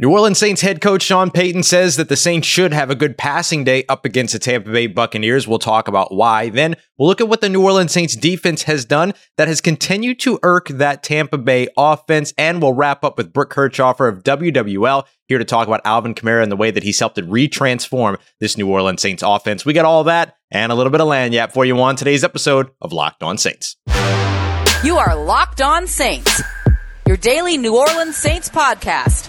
New Orleans Saints head coach Sean Payton says that the Saints should have a good passing day up against the Tampa Bay Buccaneers. We'll talk about why. Then we'll look at what the New Orleans Saints defense has done that has continued to irk that Tampa Bay offense. And we'll wrap up with Brooke Kirchhofer of WWL here to talk about Alvin Kamara and the way that he's helped it retransform this New Orleans Saints offense. We got all that and a little bit of land lagniappe for you on today's episode of Locked On Saints. You are Locked On Saints, your daily New Orleans Saints podcast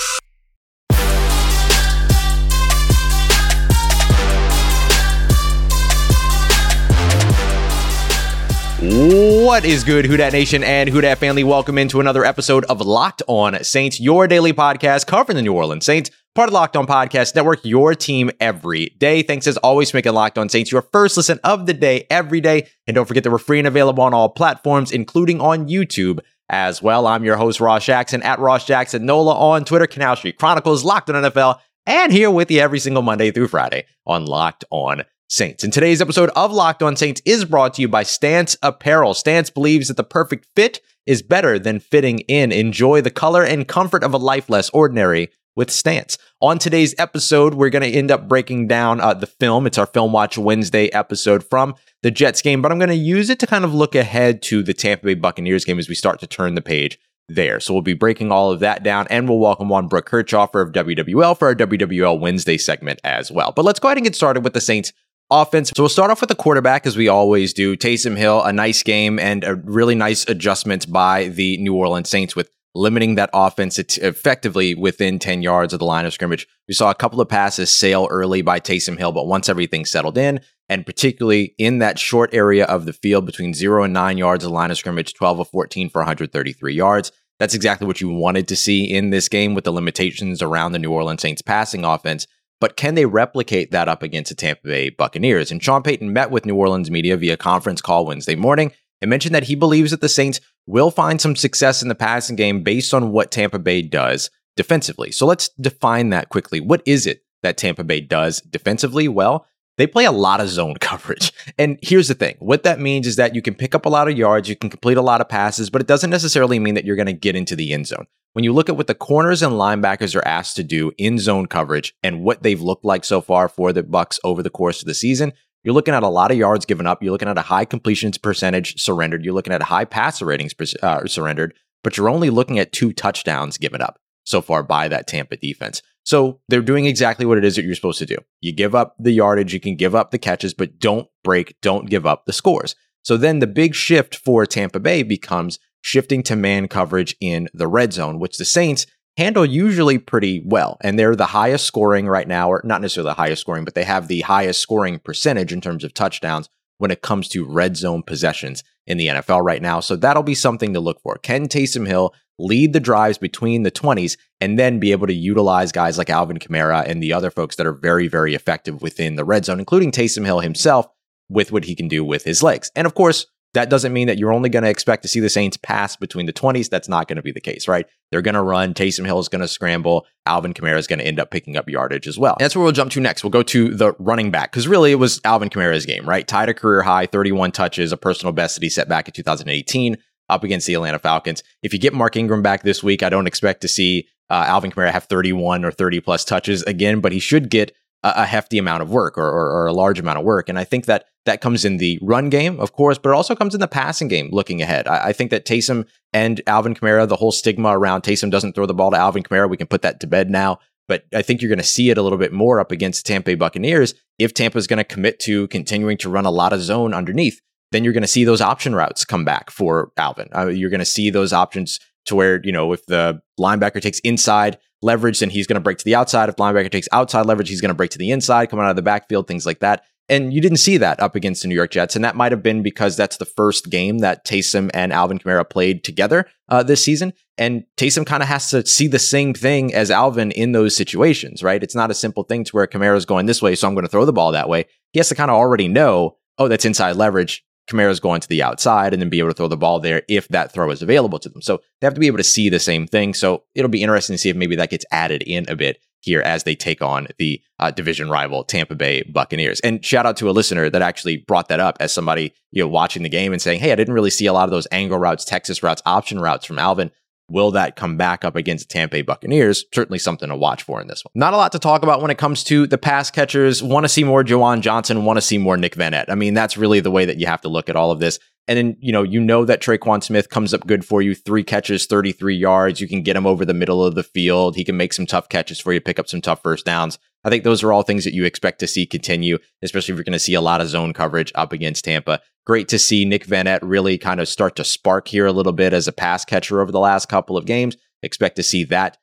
What is good, Who Dat Nation and Who Dat family? Welcome into another episode of Locked On Saints, your daily podcast covering the New Orleans Saints, part of Locked On Podcast Network, your team every day. Thanks as always for making Locked On Saints your first listen of the day every day. And don't forget that we're free and available on all platforms, including on YouTube as well. I'm your host, Ross Jackson, at Ross Jackson Nola on Twitter, Canal Street Chronicles, Locked On NFL, and here with you every single Monday through Friday on Locked On Saints. And today's episode of Locked On Saints is brought to you by Stance Apparel. Stance believes that the perfect fit is better than fitting in. Enjoy the color and comfort of a life less ordinary with Stance. On today's episode, we're going to end up breaking down uh, the film. It's our Film Watch Wednesday episode from the Jets game, but I'm going to use it to kind of look ahead to the Tampa Bay Buccaneers game as we start to turn the page there. So we'll be breaking all of that down and we'll welcome on Brooke Kirchhofer of WWL for our WWL Wednesday segment as well. But let's go ahead and get started with the Saints offense. So we'll start off with the quarterback as we always do. Taysom Hill, a nice game and a really nice adjustment by the New Orleans Saints with limiting that offense effectively within 10 yards of the line of scrimmage. We saw a couple of passes sail early by Taysom Hill, but once everything settled in, and particularly in that short area of the field between zero and nine yards of the line of scrimmage, 12 of 14 for 133 yards. That's exactly what you wanted to see in this game with the limitations around the New Orleans Saints passing offense. But can they replicate that up against the Tampa Bay Buccaneers? And Sean Payton met with New Orleans media via conference call Wednesday morning and mentioned that he believes that the Saints will find some success in the passing game based on what Tampa Bay does defensively. So let's define that quickly. What is it that Tampa Bay does defensively? Well, they play a lot of zone coverage. And here's the thing what that means is that you can pick up a lot of yards, you can complete a lot of passes, but it doesn't necessarily mean that you're going to get into the end zone when you look at what the corners and linebackers are asked to do in zone coverage and what they've looked like so far for the Bucs over the course of the season, you're looking at a lot of yards given up. You're looking at a high completions percentage surrendered. You're looking at high passer ratings uh, surrendered, but you're only looking at two touchdowns given up so far by that Tampa defense. So they're doing exactly what it is that you're supposed to do. You give up the yardage, you can give up the catches, but don't break, don't give up the scores. So then the big shift for Tampa Bay becomes shifting to man coverage in the red zone, which the Saints handle usually pretty well. And they're the highest scoring right now, or not necessarily the highest scoring, but they have the highest scoring percentage in terms of touchdowns when it comes to red zone possessions in the NFL right now. So that'll be something to look for. Can Taysom Hill lead the drives between the 20s and then be able to utilize guys like Alvin Kamara and the other folks that are very, very effective within the red zone, including Taysom Hill himself with what he can do with his legs. And of course, that doesn't mean that you're only going to expect to see the Saints pass between the 20s. That's not going to be the case, right? They're going to run. Taysom Hill is going to scramble. Alvin Kamara is going to end up picking up yardage as well. And that's where we'll jump to next. We'll go to the running back because really it was Alvin Kamara's game, right? Tied a career high, 31 touches, a personal best that he set back in 2018 up against the Atlanta Falcons. If you get Mark Ingram back this week, I don't expect to see uh, Alvin Kamara have 31 or 30 plus touches again, but he should get a, a hefty amount of work or, or, or a large amount of work. And I think that that comes in the run game, of course, but it also comes in the passing game looking ahead. I, I, think that Taysom and Alvin Kamara, the whole stigma around Taysom doesn't throw the ball to Alvin Kamara, we can put that to bed now. But I think you're going to see it a little bit more up against Tampa Bay Buccaneers. If Tampa is going to commit to continuing to run a lot of zone underneath, then you're going to see those option routes come back for Alvin. Uh, you're going to see those options to where, you know, if the linebacker takes inside leverage, then he's going to break to the outside. If linebacker takes outside leverage, he's going to break to the inside, coming out of the backfield, things like that. And you didn't see that up against the New York Jets. And that might have been because that's the first game that Taysom and Alvin Kamara played together uh, this season. And Taysom kind of has to see the same thing as Alvin in those situations, right? It's not a simple thing to where Kamara's going this way, so I'm going to throw the ball that way. He has to kind of already know, oh, that's inside leverage. Kamara's going to the outside and then be able to throw the ball there if that throw is available to them. So they have to be able to see the same thing. So it'll be interesting to see if maybe that gets added in a bit here as they take on the uh, division rival Tampa Bay Buccaneers. And shout out to a listener that actually brought that up as somebody you know watching the game and saying, "Hey, I didn't really see a lot of those angle routes, Texas routes, option routes from Alvin." Will that come back up against the Tampa Bay Buccaneers? Certainly something to watch for in this one. Not a lot to talk about when it comes to the pass catchers. Want to see more Juwan Johnson, want to see more Nick Vannett. I mean, that's really the way that you have to look at all of this. And then, you know, you know that Tre'Quan Smith comes up good for you. Three catches, 33 yards. You can get him over the middle of the field. He can make some tough catches for you, pick up some tough first downs. I think those are all things that you expect to see continue, especially if you're going to see a lot of zone coverage up against Tampa. Great to see Nick Vannett really kind of start to spark here a little bit as a pass catcher over the last couple of games. Expect to see that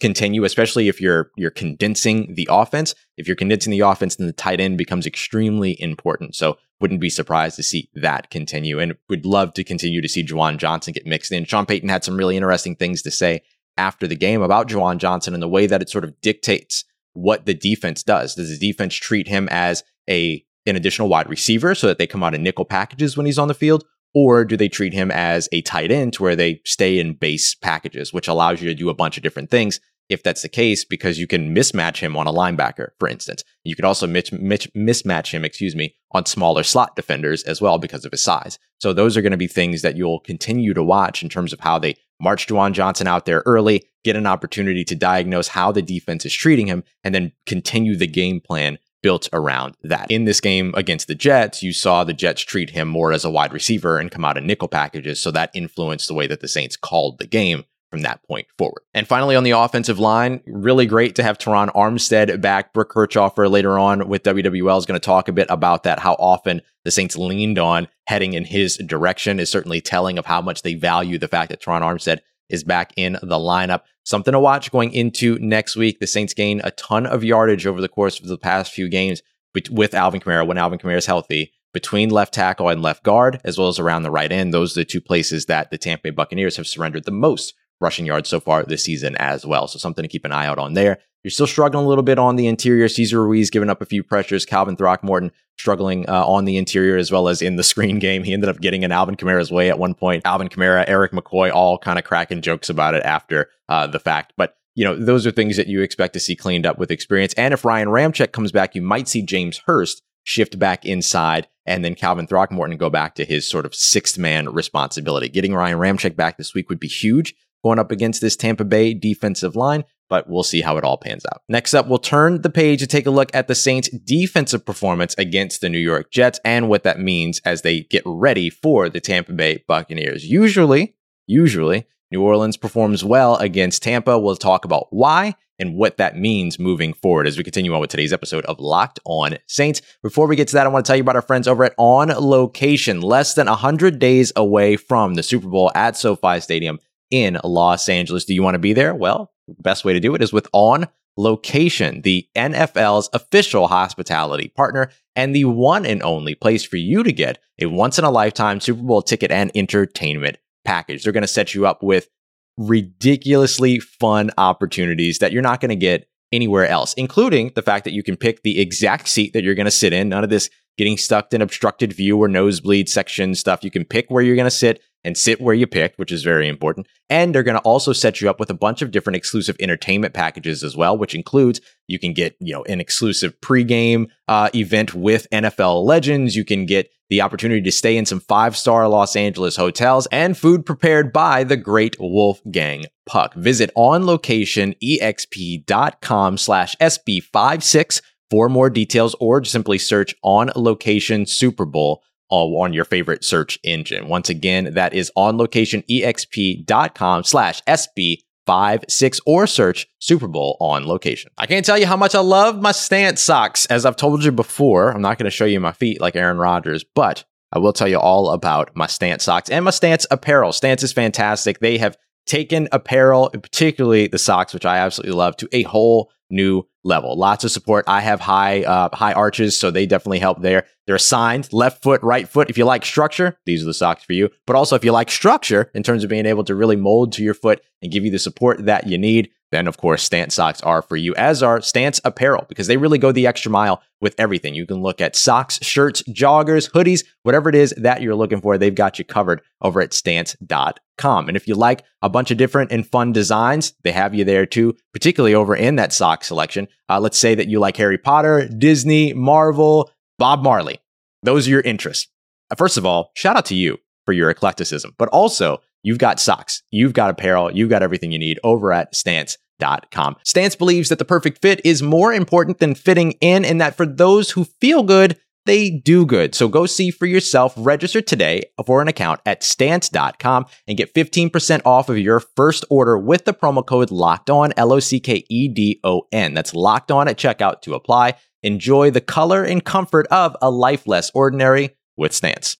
continue, especially if you're you're condensing the offense. If you're condensing the offense, then the tight end becomes extremely important. So wouldn't be surprised to see that continue, and would love to continue to see Juwan Johnson get mixed in. Sean Payton had some really interesting things to say after the game about Juwan Johnson and the way that it sort of dictates what the defense does. Does the defense treat him as a an additional wide receiver so that they come out in nickel packages when he's on the field, or do they treat him as a tight end to where they stay in base packages, which allows you to do a bunch of different things? If that's the case, because you can mismatch him on a linebacker, for instance. You could also mismatch him, excuse me, on smaller slot defenders as well because of his size. So those are going to be things that you'll continue to watch in terms of how they march Juwan Johnson out there early, get an opportunity to diagnose how the defense is treating him, and then continue the game plan built around that. In this game against the Jets, you saw the Jets treat him more as a wide receiver and come out in nickel packages. So that influenced the way that the Saints called the game from that point forward. And finally, on the offensive line, really great to have Terron Armstead back. Brooke Kirchhofer later on with WWL is going to talk a bit about that. How often the Saints leaned on heading in his direction is certainly telling of how much they value the fact that Terron Armstead is back in the lineup. Something to watch going into next week. The Saints gain a ton of yardage over the course of the past few games with Alvin Kamara when Alvin Kamara is healthy between left tackle and left guard, as well as around the right end. Those are the two places that the Tampa Bay Buccaneers have surrendered the most rushing yards so far this season as well. So something to keep an eye out on there. You're still struggling a little bit on the interior. Cesar Ruiz giving up a few pressures. Calvin Throckmorton struggling uh, on the interior as well as in the screen game. He ended up getting in Alvin Kamara's way at one point. Alvin Kamara, Erik McCoy, all kind of cracking jokes about it after uh, the fact. But you know, those are things that you expect to see cleaned up with experience. And if Ryan Ramczyk comes back, you might see James Hurst shift back inside and then Calvin Throckmorton go back to his sort of sixth man responsibility. Getting Ryan Ramczyk back this week would be huge going up against this Tampa Bay defensive line, but we'll see how it all pans out. Next up, we'll turn the page to take a look at the Saints' defensive performance against the New York Jets and what that means as they get ready for the Tampa Bay Buccaneers. Usually, usually, New Orleans performs well against Tampa. We'll talk about why and what that means moving forward as we continue on with today's episode of Locked On Saints. Before we get to that, I want to tell you about our friends over at On Location, less than 100 days away from the Super Bowl at SoFi Stadium in Los Angeles. Do you want to be there? Well, best way to do it is with On Location, the NFL's official hospitality partner and the one and only place for you to get a once in a lifetime Super Bowl ticket and entertainment package. They're going to set you up with ridiculously fun opportunities that you're not going to get anywhere else, including the fact that you can pick the exact seat that you're going to sit in. None of this getting stuck in obstructed view or nosebleed section stuff. You can pick where you're going to sit and sit where you picked, which is very important. And they're going to also set you up with a bunch of different exclusive entertainment packages as well, which includes you can get, you know, an exclusive pregame uh, event with NFL legends. You can get the opportunity to stay in some five star Los Angeles hotels and food prepared by the great Wolfgang Puck. Visit onlocationexp.com slash SB56 for more details or simply search on location Super Bowl on your favorite search engine. Once again, that is on locationexp.com slash SB five, six, or search Super Bowl on location. I can't tell you how much I love my stance socks. As I've told you before, I'm not going to show you my feet like Aaron Rodgers, but I will tell you all about my stance socks and my stance apparel. Stance is fantastic. They have taken apparel, particularly the socks, which I absolutely love, to a whole new level. Lots of support. I have high uh, high arches, so they definitely help there. They're assigned left foot, right foot. If you like structure, these are the socks for you. But also, if you like structure in terms of being able to really mold to your foot and give you the support that you need, then of course Stance socks are for you, as are Stance apparel, because they really go the extra mile with everything. You can look at socks, shirts, joggers, hoodies, whatever it is that you're looking for, they've got you covered over at stance.com. And if you like a bunch of different and fun designs, they have you there too, particularly over in that sock selection. Uh, let's say that you like Harry Potter, Disney, Marvel, Bob Marley. Those are your interests. Uh, first of all, shout out to you for your eclecticism, but also you've got socks, you've got apparel, you've got everything you need over at stance.com. Stance believes that the perfect fit is more important than fitting in, and that for those who feel good, they do good. So go see for yourself. Register today for an account at stance.com and get 15% off of your first order with the promo code locked on, L O C K E D O N. That's locked on at checkout to apply. Enjoy the color and comfort of a life less ordinary with Stance.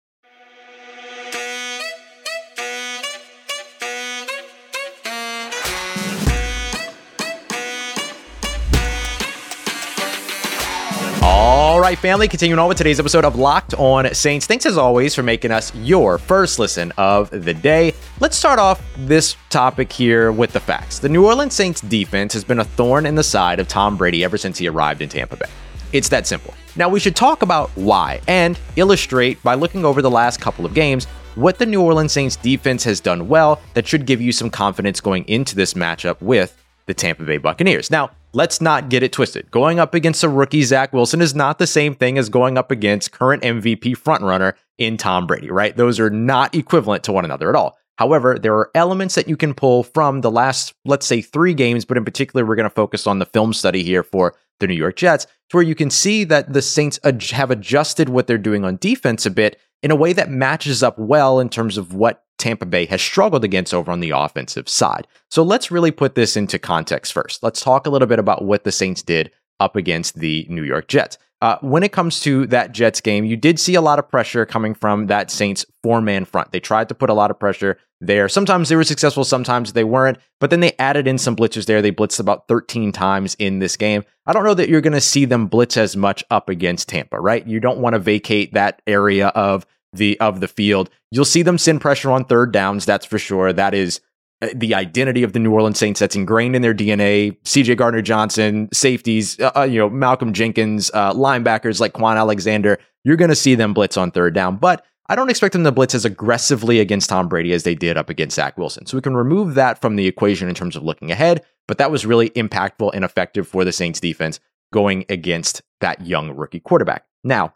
Right, family, continuing on with today's episode of Locked On Saints. Thanks as always for making us your first listen of the day. Let's start off this topic here with the facts. The New Orleans Saints defense has been a thorn in the side of Tom Brady ever since he arrived in Tampa Bay. It's that simple. Now, we should talk about why and illustrate by looking over the last couple of games what the New Orleans Saints defense has done well that should give you some confidence going into this matchup with the Tampa Bay Buccaneers. Now, let's not get it twisted. Going up against a rookie Zach Wilson is not the same thing as going up against current MVP frontrunner in Tom Brady, right? Those are not equivalent to one another at all. However, there are elements that you can pull from the last, let's say, three games, but in particular, we're going to focus on the film study here for the New York Jets, to where you can see that the Saints have adjusted what they're doing on defense a bit in a way that matches up well in terms of what Tampa Bay has struggled against over on the offensive side. So let's really put this into context first. Let's talk a little bit about what the Saints did up against the New York Jets. Uh, when it comes to that Jets game, you did see a lot of pressure coming from that Saints four man front. They tried to put a lot of pressure there. Sometimes they were successful, sometimes they weren't, but then they added in some blitzers there. They blitzed about 13 times in this game. I don't know that you're going to see them blitz as much up against Tampa, right? You don't want to vacate that area of the of the field. You'll see them send pressure on third downs, that's for sure. That is uh, the identity of the New Orleans Saints that's ingrained in their DNA. CJ Gardner Johnson, safeties, uh, uh, you know, Malcolm Jenkins, uh, linebackers like Kwon Alexander. You're going to see them blitz on third down, but I don't expect them to blitz as aggressively against Tom Brady as they did up against Zach Wilson. So we can remove that from the equation in terms of looking ahead, but that was really impactful and effective for the Saints defense going against that young rookie quarterback. Now,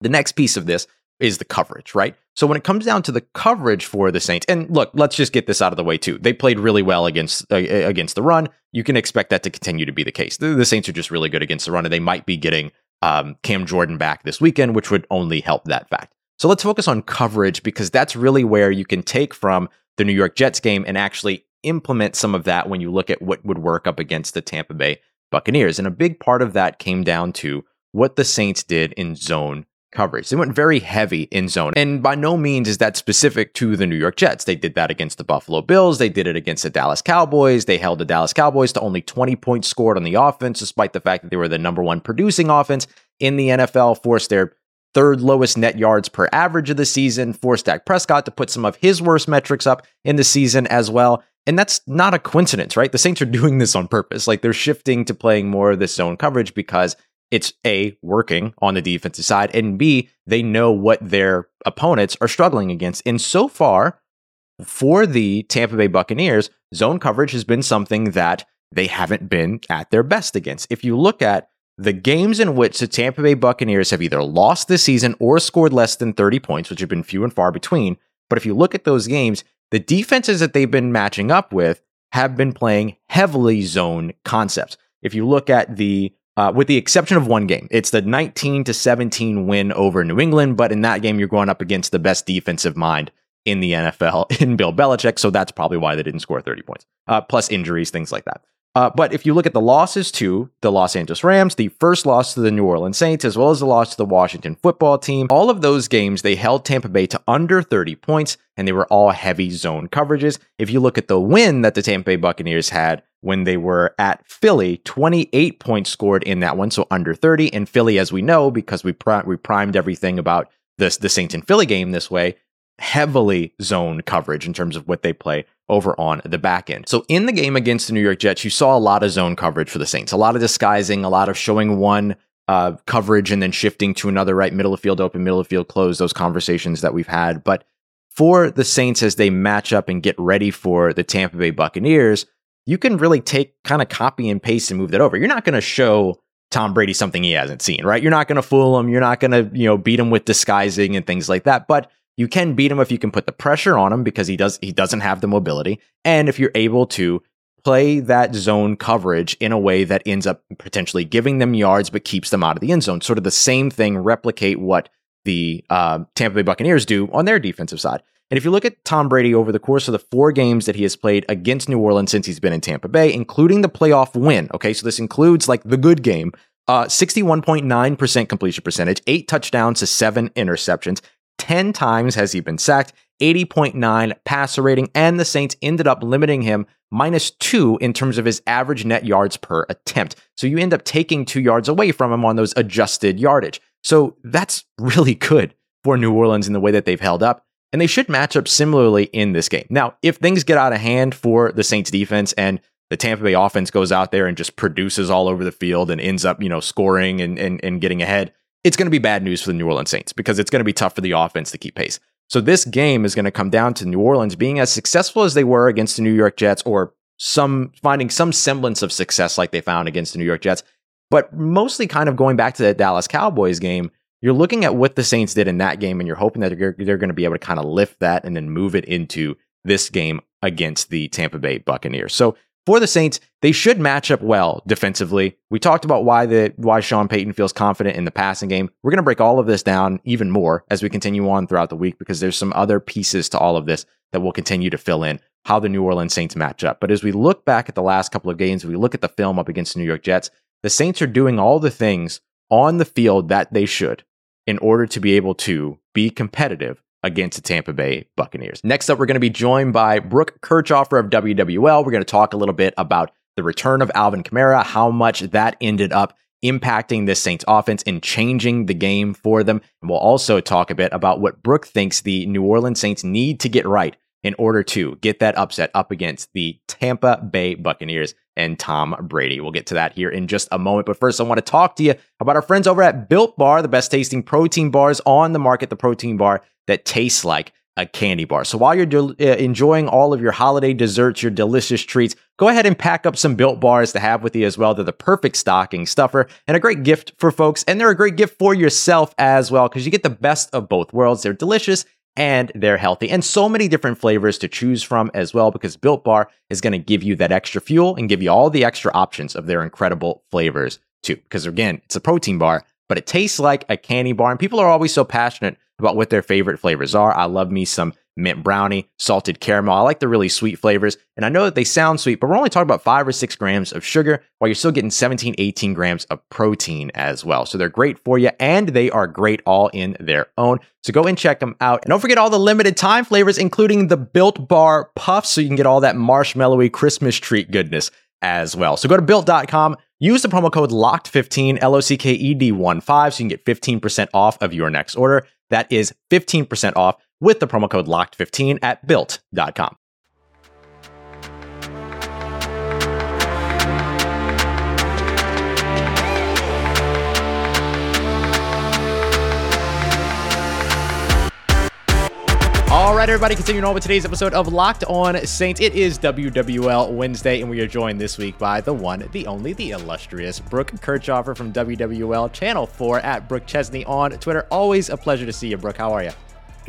the next piece of this is the coverage, right? So when it comes down to the coverage for the Saints, and look, let's just get this out of the way too. They played really well against uh, against the run. You can expect that to continue to be the case. The, the, Saints are just really good against the run, and they might be getting um, Cam Jordan back this weekend, which would only help that fact. So let's focus on coverage because that's really where you can take from the New York Jets game and actually implement some of that when you look at what would work up against the Tampa Bay Buccaneers. And a big part of that came down to what the Saints did in zone coverage. They went very heavy in zone. And by no means is that specific to the New York Jets. They did that against the Buffalo Bills. They did it against the Dallas Cowboys. They held the Dallas Cowboys to only 20 points scored on the offense, despite the fact that they were the number one producing offense in the NFL, forced their third lowest net yards per average of the season, forced Dak Prescott to put some of his worst metrics up in the season as well. And that's not a coincidence, right? The Saints are doing this on purpose. Like they're shifting to playing more of this zone coverage because it's A, working on the defensive side, and B, they know what their opponents are struggling against. And so far, for the Tampa Bay Buccaneers, zone coverage has been something that they haven't been at their best against. If you look at the games in which the Tampa Bay Buccaneers have either lost this season or scored less than 30 points, which have been few and far between, but if you look at those games, the defenses that they've been matching up with have been playing heavily zone concepts. If you look at the uh, with the exception of one game. It's the 19 to 17 win over New England, but in that game, you're going up against the best defensive mind in the NFL in Bill Belichick. So that's probably why they didn't score 30 points, uh, plus injuries, things like that. Uh, but if you look at the losses to the Los Angeles Rams, the first loss to the New Orleans Saints, as well as the loss to the Washington football team, all of those games, they held Tampa Bay to under 30 points, and they were all heavy zone coverages. If you look at the win that the Tampa Bay Buccaneers had when they were at Philly, 28 points scored in that one, so under 30. And Philly, as we know, because we, we primed everything about this, the Saints and Philly game this way, heavily zone coverage in terms of what they play over on the back end. So in the game against the New York Jets, you saw a lot of zone coverage for the Saints, a lot of disguising, a lot of showing one uh, coverage and then shifting to another right middle of field open, middle of field close, those conversations that we've had. But for the Saints as they match up and get ready for the Tampa Bay Buccaneers, you can really take kind of copy and paste and move that over. You're not going to show Tom Brady something he hasn't seen, right? You're not going to fool him. You're not going to, you know, beat him with disguising and things like that. But you can beat him if you can put the pressure on him because he does he doesn't have the mobility, and if you're able to play that zone coverage in a way that ends up potentially giving them yards but keeps them out of the end zone. Sort of the same thing, replicate what the uh, Tampa Bay Buccaneers do on their defensive side. And if you look at Tom Brady over the course of the four games that he has played against New Orleans since he's been in Tampa Bay, including the playoff win, okay, so this includes like the good game, uh, 61.9% completion percentage, eight touchdowns to seven interceptions, 10 times has he been sacked, 80.9 passer rating, and the Saints ended up limiting him minus two in terms of his average net yards per attempt. So you end up taking two yards away from him on those adjusted yardage. So that's really good for New Orleans in the way that they've held up. And they should match up similarly in this game. Now, if things get out of hand for the Saints defense and the Tampa Bay offense goes out there and just produces all over the field and ends up, you know, scoring and, and, and getting ahead, it's going to be bad news for the New Orleans Saints because it's going to be tough for the offense to keep pace. So this game is going to come down to New Orleans being as successful as they were against the New York Jets or some finding some semblance of success like they found against the New York Jets, but mostly kind of going back to the Dallas Cowboys game. You're looking at what the Saints did in that game and you're hoping that they're, they're going to be able to kind of lift that and then move it into this game against the Tampa Bay Buccaneers. So for the Saints, they should match up well defensively. We talked about why the why Sean Payton feels confident in the passing game. We're going to break all of this down even more as we continue on throughout the week because there's some other pieces to all of this that will continue to fill in how the New Orleans Saints match up. But as we look back at the last couple of games, we look at the film up against the New York Jets, the Saints are doing all the things on the field that they should in order to be able to be competitive against the Tampa Bay Buccaneers. Next up, we're going to be joined by Brooke Kirchhofer of WWL. We're going to talk a little bit about the return of Alvin Kamara, how much that ended up impacting this Saints offense and changing the game for them. And we'll also talk a bit about what Brooke thinks the New Orleans Saints need to get right in order to get that upset up against the Tampa Bay Buccaneers and Tom Brady. We'll get to that here in just a moment. But first, I want to talk to you about our friends over at Built Bar, the best tasting protein bars on the market, the protein bar that tastes like a candy bar. So while you're de- uh, enjoying all of your holiday desserts, your delicious treats, go ahead and pack up some built bars to have with you as well. They're the perfect stocking stuffer and a great gift for folks. And they're a great gift for yourself as well because you get the best of both worlds. They're delicious and they're healthy and so many different flavors to choose from as well because Built Bar is going to give you that extra fuel and give you all the extra options of their incredible flavors too. Because again, it's a protein bar, but it tastes like a candy bar and people are always so passionate about what their favorite flavors are. I love me some mint brownie, salted caramel. I like the really sweet flavors. And I know that they sound sweet, but we're only talking about five or six grams of sugar while you're still getting 17, 18 grams of protein as well. So they're great for you and they are great all in their own. So go and check them out. And don't forget all the limited time flavors, including the Built Bar Puffs, so you can get all that marshmallowy Christmas treat goodness as well. So go to built.com, use the promo code LOCKED15, L O C K E D 1 5, so you can get 15% off of your next order. That is 15% off with the promo code LOCKED15 at built.com. All right, everybody, continuing on with today's episode of Locked On Saints. It is WWL Wednesday, and we are joined this week by the one, the only, the illustrious Brooke Kirchhofer from WWL Channel 4 at Brooke Chesney on Twitter. Always a pleasure to see you, Brooke. How are you?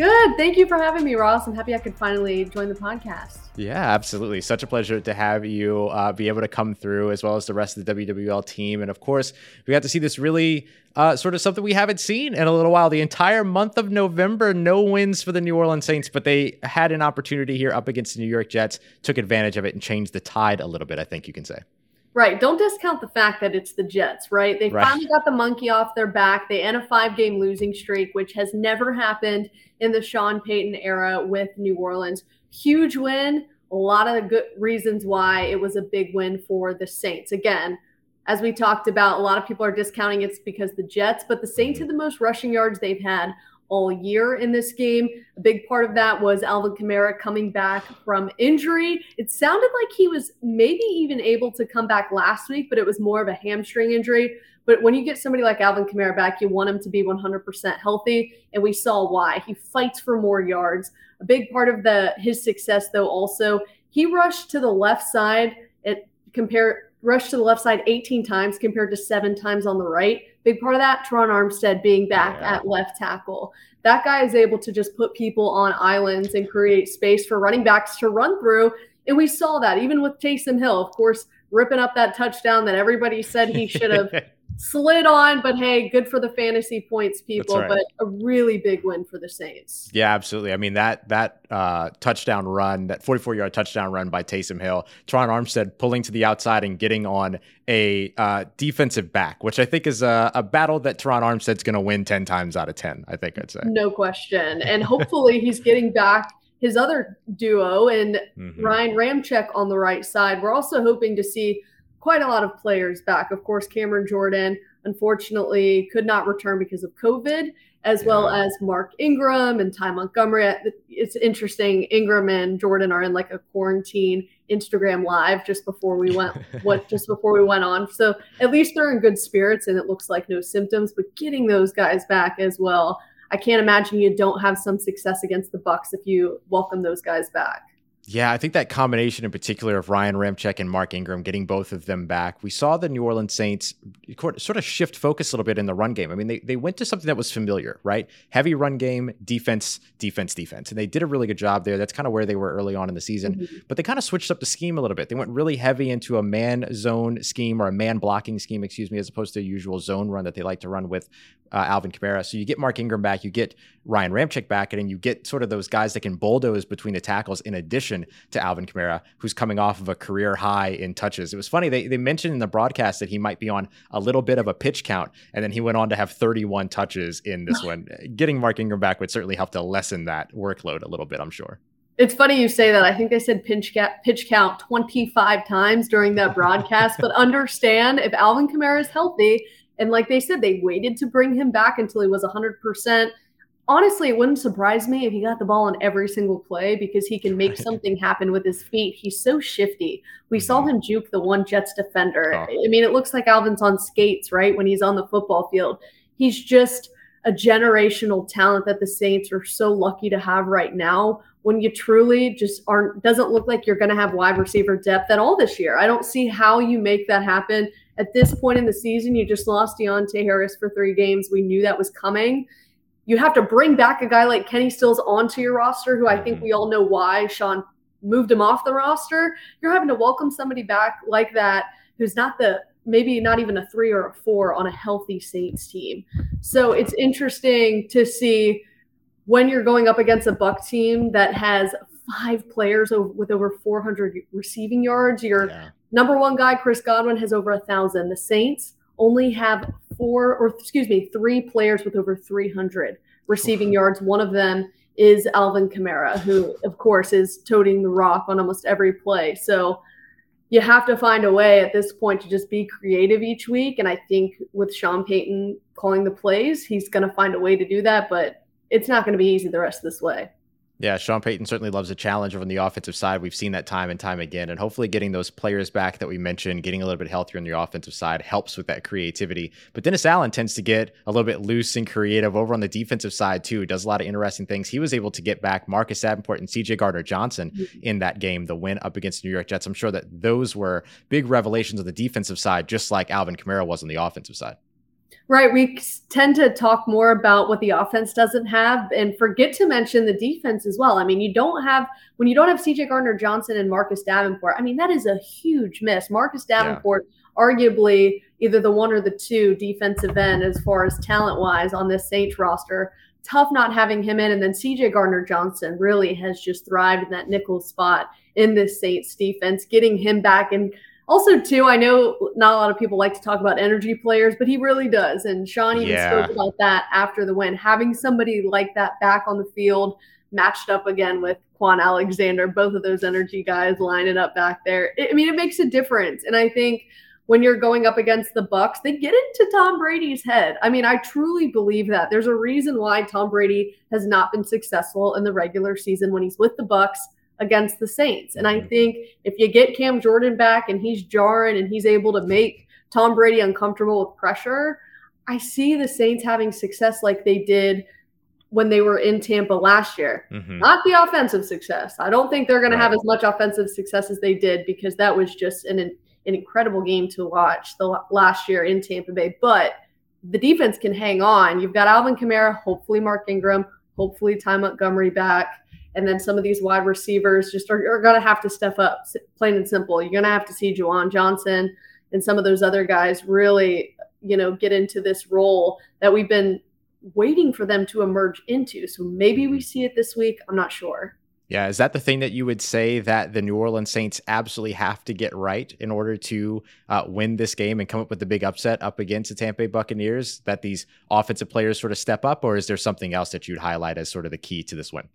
Good. Thank you for having me, Ross. I'm happy I could finally join the podcast. Yeah, absolutely. Such a pleasure to have you uh, be able to come through, as well as the rest of the WWL team. And of course, we got to see this really uh, sort of something we haven't seen in a little while. The entire month of November, no wins for the New Orleans Saints, but they had an opportunity here up against the New York Jets, took advantage of it, and changed the tide a little bit, I think you can say. Right. Don't discount the fact that it's the Jets, right? They right. finally got the monkey off their back. They end a five game losing streak, which has never happened in the Sean Payton era with New Orleans. Huge win. A lot of the good reasons why it was a big win for the Saints. Again, as we talked about, a lot of people are discounting it's because the Jets, but the Saints mm-hmm. had the most rushing yards they've had all year in this game. A big part of that was Alvin Kamara coming back from injury. It sounded like he was maybe even able to come back last week, but it was more of a hamstring injury. But when you get somebody like Alvin Kamara back, you want him to be 100% healthy, and we saw why. He fights for more yards. A big part of the his success, though, also he rushed to the left side. It compare rushed to the left side 18 times compared to seven times on the right. Big part of that, Terron Armstead being back yeah. at left tackle. That guy is able to just put people on islands and create space for running backs to run through. And we saw that even with Taysom Hill, of course, ripping up that touchdown that everybody said he should have slid on, but hey, good for the fantasy points, people. Right. But a really big win for the Saints. Yeah, absolutely. I mean that that uh, touchdown run, that 44 yard touchdown run by Taysom Hill, Terron Armstead pulling to the outside and getting on a uh, defensive back, which I think is a, a battle that Terron Armstead's going to win 10 times out of 10. I think I'd say. No question, and hopefully he's getting back his other duo and mm-hmm. Ryan Ramczyk on the right side. We're also hoping to see quite a lot of players back. Of course, Cameron Jordan unfortunately could not return because of COVID, as yeah. well as Mark Ingram and Ty Montgomery. It's interesting. Ingram and Jordan are in like a quarantine Instagram live just before we went what just before we went on. So at least they're in good spirits and it looks like no symptoms, but getting those guys back as well. I can't imagine you don't have some success against the Bucs if you welcome those guys back. Yeah, I think that combination in particular of Ryan Ramczyk and Mark Ingram getting both of them back. We saw the New Orleans Saints sort of shift focus a little bit in the run game. I mean, they, they went to something that was familiar, right? Heavy run game, defense, defense, defense. And they did a really good job there. That's kind of where they were early on in the season. Mm-hmm. But they kind of switched up the scheme a little bit. They went really heavy into a man zone scheme or a man blocking scheme, excuse me, as opposed to a usual zone run that they like to run with uh, Alvin Kamara. So you get Mark Ingram back, you get Ryan Ramczyk back, and then you get sort of those guys that can bulldoze between the tackles in addition to Alvin Kamara, who's coming off of a career high in touches. It was funny, they, they mentioned in the broadcast that he might be on a little bit of a pitch count, and then he went on to have 31 touches in this one. Getting Mark Ingram back would certainly help to lessen that workload a little bit, I'm sure. It's funny you say that. I think they said pitch, pitch count 25 times during that broadcast, but understand if Alvin Kamara is healthy, and like they said, they waited to bring him back until he was 100% honestly, it wouldn't surprise me if he got the ball on every single play because he can make something happen with his feet. He's so shifty. We saw mm-hmm. him juke the one Jets defender. Oh. I mean, it looks like Alvin's on skates, right? When he's on the football field. He's just a generational talent that the Saints are so lucky to have right now. When you truly just aren't, doesn't look like you're going to have wide receiver depth at all this year. I don't see how you make that happen. At this point in the season, you just lost Deonte Harris for three games. We knew that was coming you have to bring back a guy like Kenny Stills onto your roster, who I think mm-hmm. we all know why Sean moved him off the roster. You're having to welcome somebody back like that who's not the maybe not even a three or a four on a healthy Saints team. So it's interesting to see when you're going up against a Buck team that has five players with over 400 receiving yards. Your yeah. Number one guy, Chris Godwin, has over a thousand. The Saints only have four, or excuse me, three players with over 300 receiving yards. One of them is Alvin Kamara, who, of course, is toting the rock on almost every play. So you have to find a way at this point to just be creative each week. And I think with Sean Payton calling the plays, he's going to find a way to do that. But it's not going to be easy the rest of this way. Yeah, Sean Payton certainly loves a challenge over on the offensive side. We've seen that time and time again. And hopefully, getting those players back that we mentioned, getting a little bit healthier on the offensive side helps with that creativity. But Dennis Allen tends to get a little bit loose and creative over on the defensive side, too. Does a lot of interesting things. He was able to get back Marcus Davenport and CJ Gardner Johnson mm-hmm. in that game, the win up against the New York Jets. I'm sure that those were big revelations on the defensive side, just like Alvin Kamara was on the offensive side. Right. We tend to talk more about what the offense doesn't have and forget to mention the defense as well. I mean, you don't have, when you don't have CJ Gardner Johnson and Marcus Davenport, I mean, that is a huge miss. Marcus Davenport, yeah. arguably either the one or the two defensive end as far as talent wise on this Saints roster. Tough not having him in. And then CJ Gardner Johnson really has just thrived in that nickel spot in this Saints defense, getting him back and also, too, I know not a lot of people like to talk about energy players, but he really does. And Sean even yeah. spoke about that after the win. Having somebody like that back on the field, matched up again with Kwon Alexander, both of those energy guys lining up back there. I mean, it makes a difference. And I think when you're going up against the Bucs, they get into Tom Brady's head. I mean, I truly believe that. There's a reason why Tom Brady has not been successful in the regular season when he's with the Bucs against the Saints. And I mm-hmm. think if you get Cam Jordan back and he's jarring and he's able to make Tom Brady uncomfortable with pressure, I see the Saints having success like they did when they were in Tampa last year. Mm-hmm. Not the offensive success. I don't think they're going right. to have as much offensive success as they did because that was just an an incredible game to watch the last year in Tampa Bay. But the defense can hang on. You've got Alvin Kamara, hopefully Mark Ingram, hopefully Ty Montgomery back. And then some of these wide receivers just are, are going to have to step up, plain and simple. You're going to have to see Juwan Johnson and some of those other guys really, you know, get into this role that we've been waiting for them to emerge into. So maybe we see it this week. I'm not sure. Yeah, is that the thing that you would say that the New Orleans Saints absolutely have to get right in order to uh, win this game and come up with the big upset up against the Tampa Bay Buccaneers? That these offensive players sort of step up, or is there something else that you'd highlight as sort of the key to this win?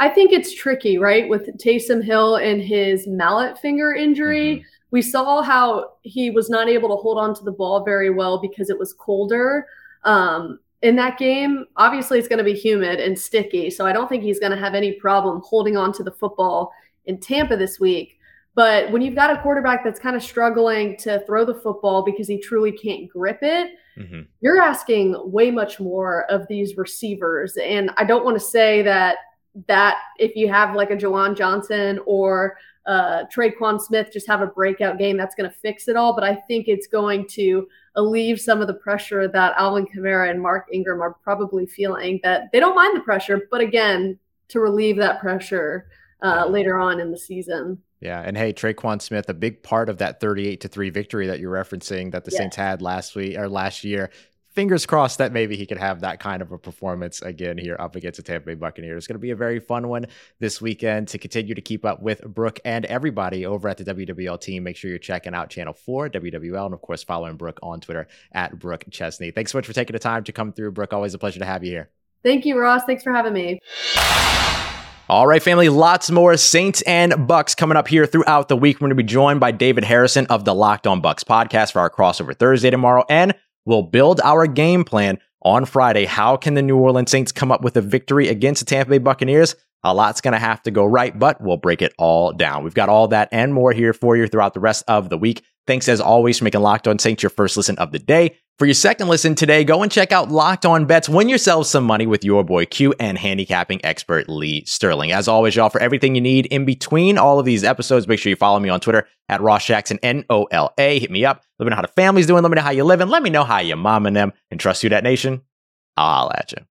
I think it's tricky, right? With Taysom Hill and his mallet finger injury, mm-hmm. we saw how he was not able to hold on to the ball very well because it was colder. Um, in that game, obviously it's going to be humid and sticky. So I don't think he's going to have any problem holding on to the football in Tampa this week. But when you've got a quarterback that's kind of struggling to throw the football because he truly can't grip it, mm-hmm. you're asking way much more of these receivers. And I don't want to say that that if you have like a Juwan Johnson or uh, Tre'Quan Smith just have a breakout game, that's going to fix it all. But I think it's going to alleviate some of the pressure that Alvin Kamara and Mark Ingram are probably feeling. That they don't mind the pressure, but again, to relieve that pressure uh, later on in the season. Yeah, and hey, Tre'Quan Smith, a big part of that thirty-eight to three victory that you're referencing that the yeah. Saints had last week or last year fingers crossed that maybe he could have that kind of a performance again here up against the Tampa Bay Buccaneers. It's going to be a very fun one this weekend to continue to keep up with Brooke and everybody over at the WWL team. Make sure you're checking out Channel 4, WWL, and of course, following Brooke on Twitter at Brooke Chesney. Thanks so much for taking the time to come through, Brooke. Always a pleasure to have you here. Thank you, Ross. Thanks for having me. All right, family, lots more Saints and Bucs coming up here throughout the week. We're going to be joined by David Harrison of the Locked On Bucs podcast for our crossover Thursday tomorrow. And We'll build our game plan on Friday. How can the New Orleans Saints come up with a victory against the Tampa Bay Buccaneers? A lot's going to have to go right, but we'll break it all down. We've got all that and more here for you throughout the rest of the week. Thanks as always for making Locked On Saints your first listen of the day. For your second listen today, go and check out Locked On Bets. Win yourself some money with your boy Q and handicapping expert Lee Sterling. As always, y'all, for everything you need in between all of these episodes, make sure you follow me on Twitter at Ross Jackson, N O L A. Hit me up. Let me know how the family's doing. Let me know how you're living. Let me know how your mom and them. And trust you, that nation. I'll at you.